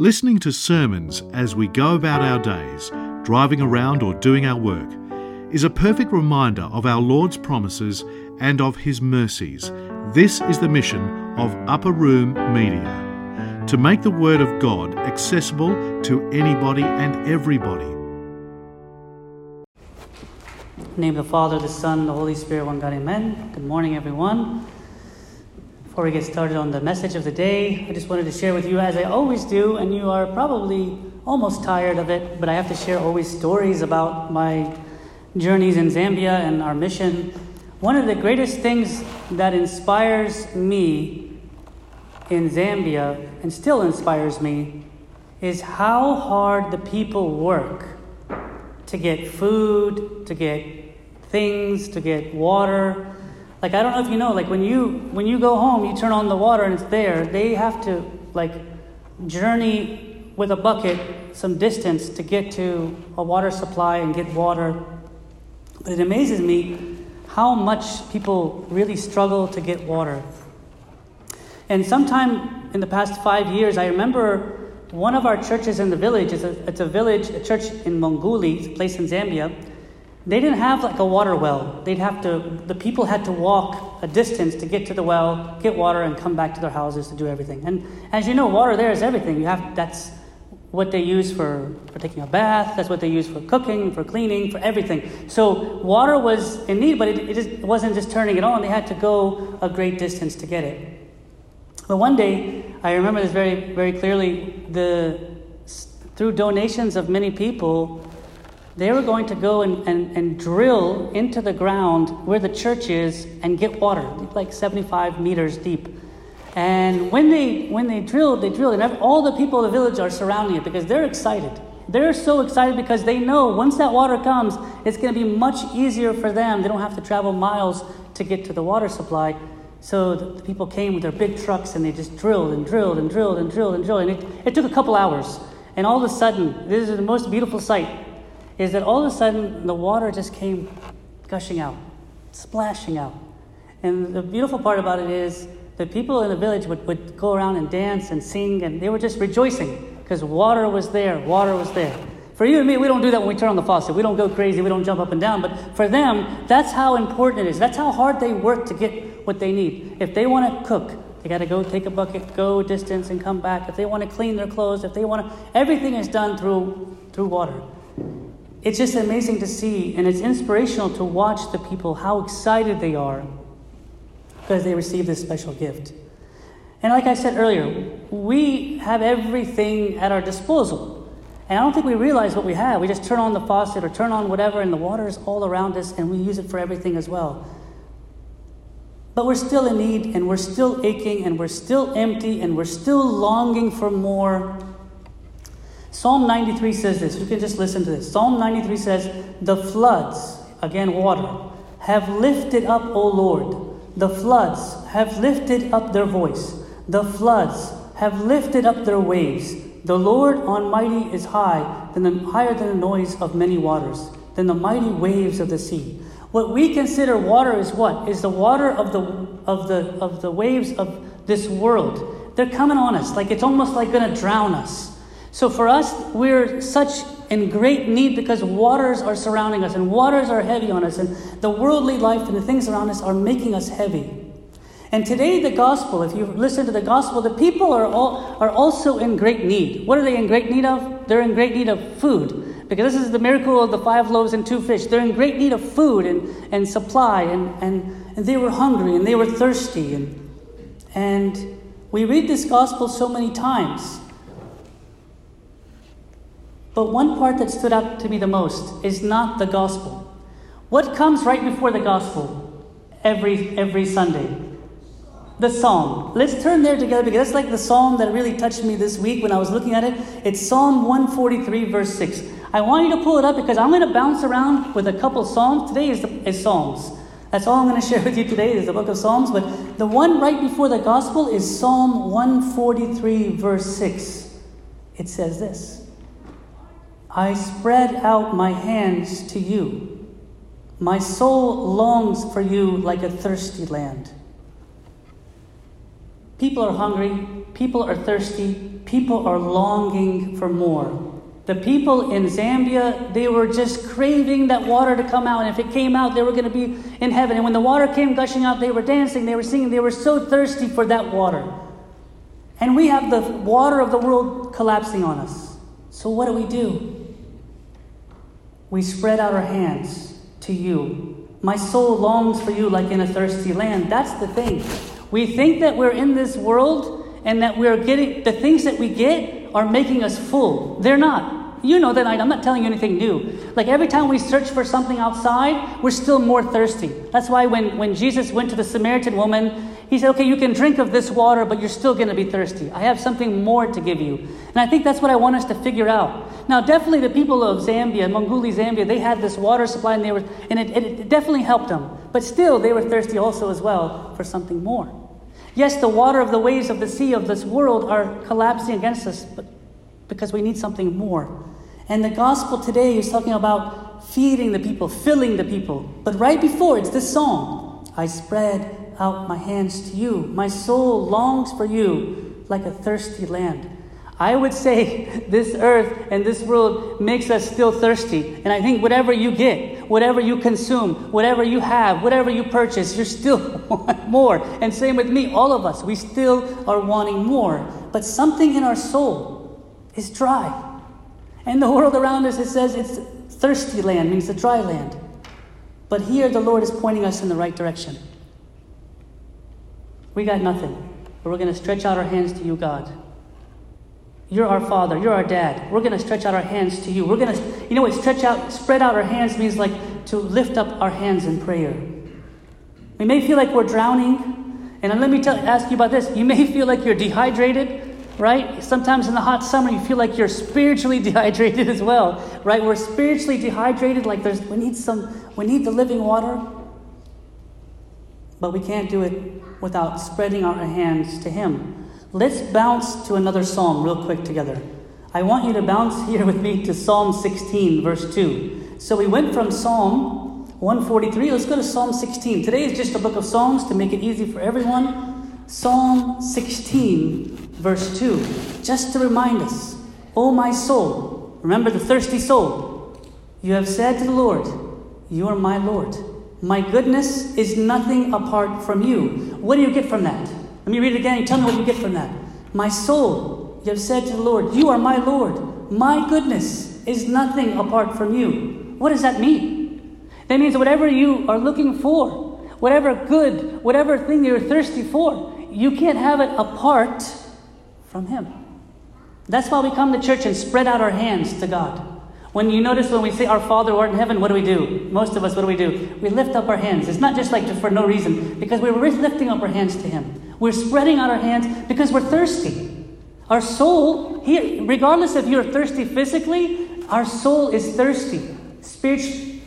Listening to sermons as we go about our days, driving around or doing our work, is a perfect reminder of our Lord's promises and of His mercies. This is the mission of Upper Room Media to make the Word of God accessible to anybody and everybody. Name of the Father, the Son, the Holy Spirit, one God, amen. Good morning, everyone. Before we get started on the message of the day, I just wanted to share with you, as I always do, and you are probably almost tired of it, but I have to share always stories about my journeys in Zambia and our mission. One of the greatest things that inspires me in Zambia and still inspires me is how hard the people work to get food, to get things, to get water. Like I don't know if you know, like when you when you go home, you turn on the water and it's there. They have to like journey with a bucket some distance to get to a water supply and get water. But it amazes me how much people really struggle to get water. And sometime in the past five years, I remember one of our churches in the village, it's a, it's a village, a church in Monguli, a place in Zambia, they didn't have like a water well. They'd have to, the people had to walk a distance to get to the well, get water, and come back to their houses to do everything. And as you know, water there is everything. You have, that's what they use for, for taking a bath, that's what they use for cooking, for cleaning, for everything. So water was in need, but it, it, just, it wasn't just turning it on. They had to go a great distance to get it. But one day, I remember this very, very clearly, the, through donations of many people, they were going to go and, and, and drill into the ground where the church is and get water, like 75 meters deep. And when they, when they drilled, they drilled, and all the people of the village are surrounding it because they're excited. They're so excited because they know once that water comes, it's going to be much easier for them. They don't have to travel miles to get to the water supply. So the, people came with their big trucks and they just drilled and drilled and drilled and drilled and drilled. And it, it took a couple hours. And all of a sudden, this is the most beautiful sight is that all of a sudden the water just came gushing out, splashing out. And the beautiful part about it is the people in the village would, would go around and dance and sing, and they were just rejoicing because water was there, water was there. For you and me, we don't do that when we turn on the faucet. We don't go crazy, we don't jump up and down. But for them, that's how important it is. That's how hard they work to get what they need. If they want to cook, they got to go take a bucket, go distance, and come back. If they want to clean their clothes, if they want to, everything is done through, through water it's just amazing to see, and it's inspirational to watch the people how excited they are because they receive this special gift. And like I said earlier, we have everything at our disposal. And I don't think we realize what we have. We just turn on the faucet or turn on whatever, and the water is all around us, and we use it for everything as well. But we're still in need, and we're still aching, and we're still empty, and we're still longing for more Psalm 93 says this. You can just listen to this. Psalm 93 says, The floods, again, water, have lifted up, O Lord. The floods have lifted up their voice. The floods have lifted up their waves. The Lord Almighty is high, than the, higher than the noise of many waters, than the mighty waves of the sea. What we consider water is what? Is the water of the of the of the waves of this world. They're coming on us, like it's almost like gonna drown us. So for us, we're such in great need because waters are surrounding us and waters are heavy on us, and the worldly life and the things around us are making us heavy. And today, the gospel, if you listen to the gospel, the people are, all, are also in great need. What are they in great need of? They're in great need of food. Because this is the miracle of the five loaves and two fish. They're in great need of food and, and supply, and, and, and they were hungry and they were thirsty. And, and we read this gospel so many times. But one part that stood out to me the most is not the gospel. What comes right before the gospel every, every Sunday? The psalm. Let's turn there together because that's like the psalm that really touched me this week when I was looking at it. It's Psalm 143, verse 6. I want you to pull it up because I'm going to bounce around with a couple psalms. Today is, the, is Psalms. That's all I'm going to share with you today is the book of Psalms. But the one right before the gospel is Psalm 143, verse 6. It says this. I spread out my hands to you. My soul longs for you like a thirsty land. People are hungry, people are thirsty, people are longing for more. The people in Zambia, they were just craving that water to come out. And if it came out, they were going to be in heaven. And when the water came gushing out, they were dancing, they were singing, they were so thirsty for that water. And we have the water of the world collapsing on us. So what do we do? We spread out our hands to you. My soul longs for you like in a thirsty land. That's the thing. We think that we're in this world and that we're getting the things that we get are making us full. They're not. You know that I'm not telling you anything new. Like every time we search for something outside, we're still more thirsty. That's why when, when Jesus went to the Samaritan woman, he said, Okay, you can drink of this water, but you're still going to be thirsty. I have something more to give you. And I think that's what I want us to figure out. Now, definitely the people of Zambia, Mongoli Zambia, they had this water supply and, they were, and it, it definitely helped them. But still, they were thirsty also as well for something more. Yes, the water of the waves of the sea of this world are collapsing against us, but because we need something more. And the gospel today is talking about feeding the people, filling the people. But right before, it's this song I spread out my hands to you. My soul longs for you like a thirsty land. I would say this earth and this world makes us still thirsty. And I think whatever you get, whatever you consume, whatever you have, whatever you purchase, you're still want more. And same with me, all of us, we still are wanting more. But something in our soul is dry. And the world around us, it says it's thirsty land, means the dry land. But here the Lord is pointing us in the right direction. We got nothing, but we're going to stretch out our hands to you, God. You're our Father. You're our Dad. We're going to stretch out our hands to you. We're going to, you know what, stretch out, spread out our hands means like to lift up our hands in prayer. We may feel like we're drowning. And let me tell, ask you about this. You may feel like you're dehydrated right? Sometimes in the hot summer, you feel like you're spiritually dehydrated as well, right? We're spiritually dehydrated, like there's, we need some, we need the living water, but we can't do it without spreading our hands to Him. Let's bounce to another psalm real quick together. I want you to bounce here with me to Psalm 16, verse 2. So we went from Psalm 143, let's go to Psalm 16. Today is just a book of Psalms to make it easy for everyone. Psalm 16, verse 2, just to remind us, O my soul, remember the thirsty soul, you have said to the Lord, You are my Lord. My goodness is nothing apart from you. What do you get from that? Let me read it again. Tell me what you get from that. My soul, you have said to the Lord, You are my Lord. My goodness is nothing apart from you. What does that mean? That means whatever you are looking for, whatever good, whatever thing you're thirsty for, you can't have it apart from Him. That's why we come to church and spread out our hands to God. When you notice when we say, Our Father who art in heaven, what do we do? Most of us, what do we do? We lift up our hands. It's not just like for no reason, because we're lifting up our hands to Him. We're spreading out our hands because we're thirsty. Our soul, here, regardless if you're thirsty physically, our soul is thirsty spiritually.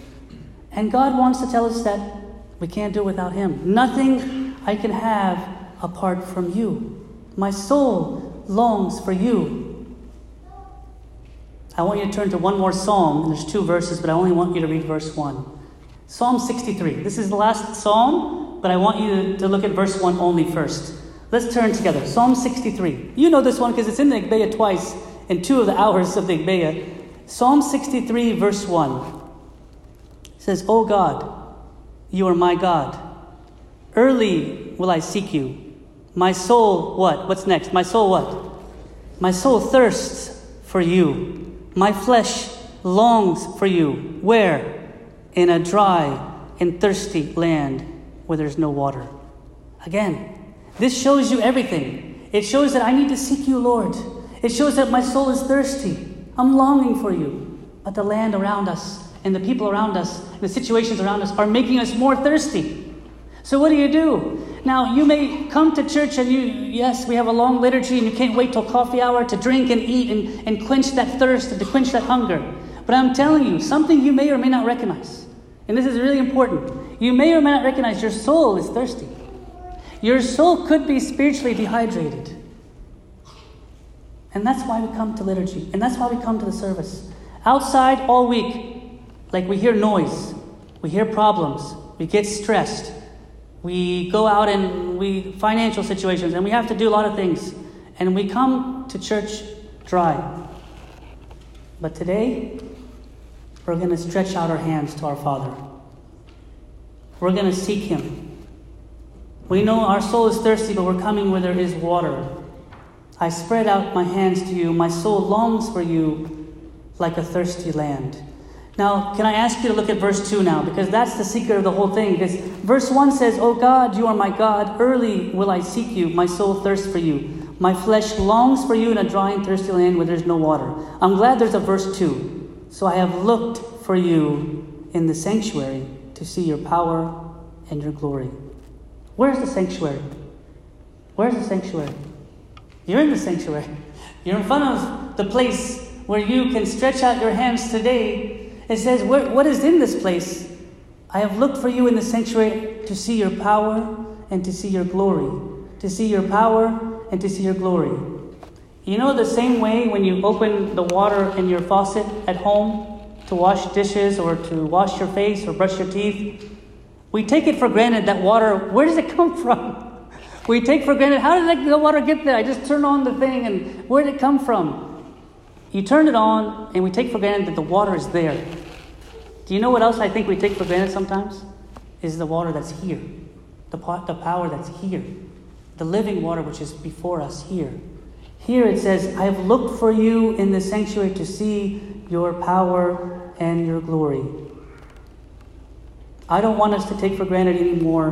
And God wants to tell us that we can't do it without Him. Nothing I can have apart from you. My soul longs for you. I want you to turn to one more psalm. And there's two verses, but I only want you to read verse 1. Psalm 63. This is the last psalm, but I want you to look at verse 1 only first. Let's turn together. Psalm 63. You know this one because it's in the Agpeya twice in two of the hours of the Agpeya. Psalm 63, verse 1 says, O God, you are my God. Early will I seek you. My soul, what? What's next? My soul, what? My soul thirsts for you. My flesh longs for you. Where? In a dry and thirsty land where there's no water. Again, this shows you everything. It shows that I need to seek you, Lord. It shows that my soul is thirsty. I'm longing for you. But the land around us and the people around us, and the situations around us are making us more thirsty. So, what do you do? Now, you may come to church and you, yes, we have a long liturgy and you can't wait till coffee hour to drink and eat and, and quench that thirst and to quench that hunger. But I'm telling you, something you may or may not recognize, and this is really important. You may or may not recognize your soul is thirsty. Your soul could be spiritually dehydrated. And that's why we come to liturgy, and that's why we come to the service. Outside all week, like we hear noise, we hear problems, we get stressed. We go out and we financial situations and we have to do a lot of things. and we come to church dry. But today, we're going to stretch out our hands to our Father. We're going to seek Him. We know our soul is thirsty, but we're coming where there is water. I spread out my hands to you. My soul longs for you like a thirsty land. Now, can I ask you to look at verse 2 now? Because that's the secret of the whole thing. Because verse 1 says, O God, you are my God. Early will I seek you. My soul thirsts for you. My flesh longs for you in a dry and thirsty land where there's no water. I'm glad there's a verse 2. So I have looked for you in the sanctuary to see your power and your glory. Where's the sanctuary? Where's the sanctuary? You're in the sanctuary. You're in front of the place where you can stretch out your hands today it says, What is in this place? I have looked for you in the sanctuary to see your power and to see your glory. To see your power and to see your glory. You know, the same way when you open the water in your faucet at home to wash dishes or to wash your face or brush your teeth, we take it for granted that water, where does it come from? We take for granted, how did the water get there? I just turn on the thing and where did it come from? You turn it on and we take for granted that the water is there. Do you know what else I think we take for granted sometimes? Is the water that's here, the, the power that's here, the living water which is before us here. Here it says, I have looked for you in the sanctuary to see your power and your glory. I don't want us to take for granted anymore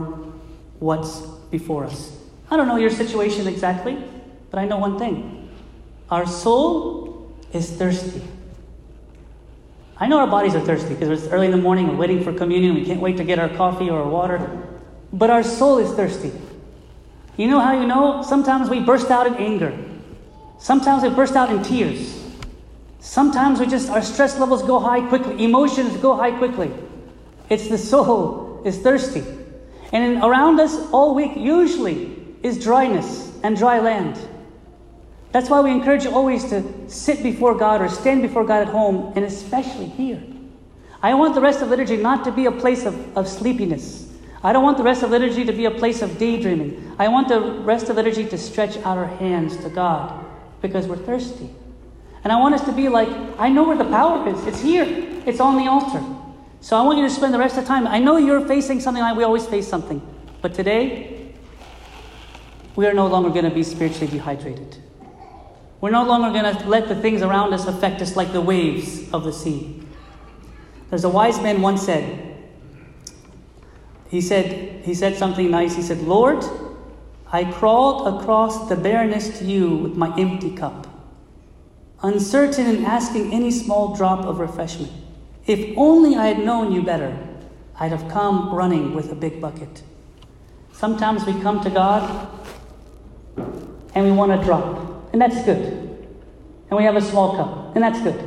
what's before us. I don't know your situation exactly, but I know one thing. Our soul is thirsty. I know our bodies are thirsty because it's early in the morning, we're waiting for communion, we can't wait to get our coffee or our water. But our soul is thirsty. You know how you know? Sometimes we burst out in anger. Sometimes we burst out in tears. Sometimes we just our stress levels go high quickly, emotions go high quickly. It's the soul is thirsty. And around us all week usually is dryness and dry land. That's why we encourage you always to sit before God or stand before God at home, and especially here. I want the rest of liturgy not to be a place of, of sleepiness. I don't want the rest of liturgy to be a place of daydreaming. I want the rest of liturgy to stretch out our hands to God because we're thirsty. And I want us to be like, I know where the power is. It's here, it's on the altar. So I want you to spend the rest of the time. I know you're facing something like we always face something. But today, we are no longer going to be spiritually dehydrated. We're no longer going to let the things around us affect us like the waves of the sea. There's a wise man once said, he said, he said something nice. He said, Lord, I crawled across the barrenness to you with my empty cup, uncertain in asking any small drop of refreshment. If only I had known you better, I'd have come running with a big bucket. Sometimes we come to God and we want a drop and that's good. And we have a small cup, and that's good.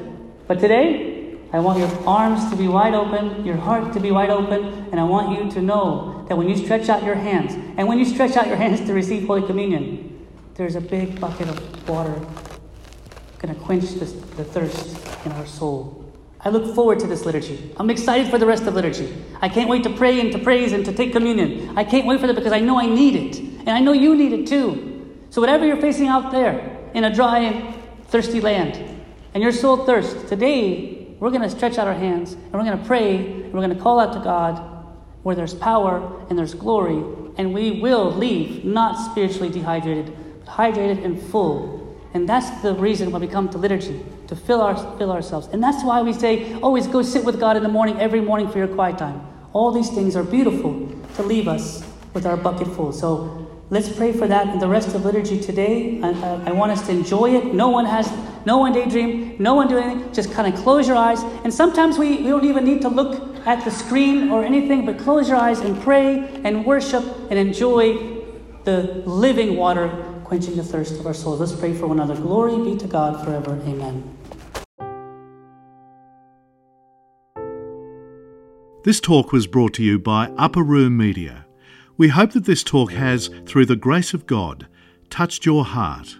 But today, I want your arms to be wide open, your heart to be wide open, and I want you to know that when you stretch out your hands, and when you stretch out your hands to receive Holy Communion, there's a big bucket of water going to quench the thirst in our soul. I look forward to this liturgy. I'm excited for the rest of liturgy. I can't wait to pray and to praise and to take communion. I can't wait for that because I know I need it. And I know you need it too. So, whatever you're facing out there in a dry thirsty land, and your soul thirsts, today we're going to stretch out our hands and we're going to pray and we're going to call out to God where there's power and there's glory, and we will leave not spiritually dehydrated, but hydrated and full. And that's the reason why we come to liturgy, to fill, our, fill ourselves. And that's why we say, always go sit with God in the morning, every morning for your quiet time. All these things are beautiful to leave us with our bucket full. So Let's pray for that in the rest of liturgy today. I, I, I, want us to enjoy it. No one has, no one daydream, no one do anything. Just kind of close your eyes. And sometimes we, we don't even need to look at the screen or anything, but close your eyes and pray and worship and enjoy the living water quenching the thirst of our souls. Let's pray for one another. Glory be to God forever. Amen. This talk was brought to you by Upper Room Media. We hope that this talk has, through the grace of God, touched your heart,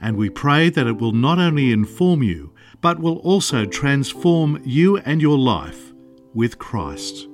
and we pray that it will not only inform you, but will also transform you and your life with Christ.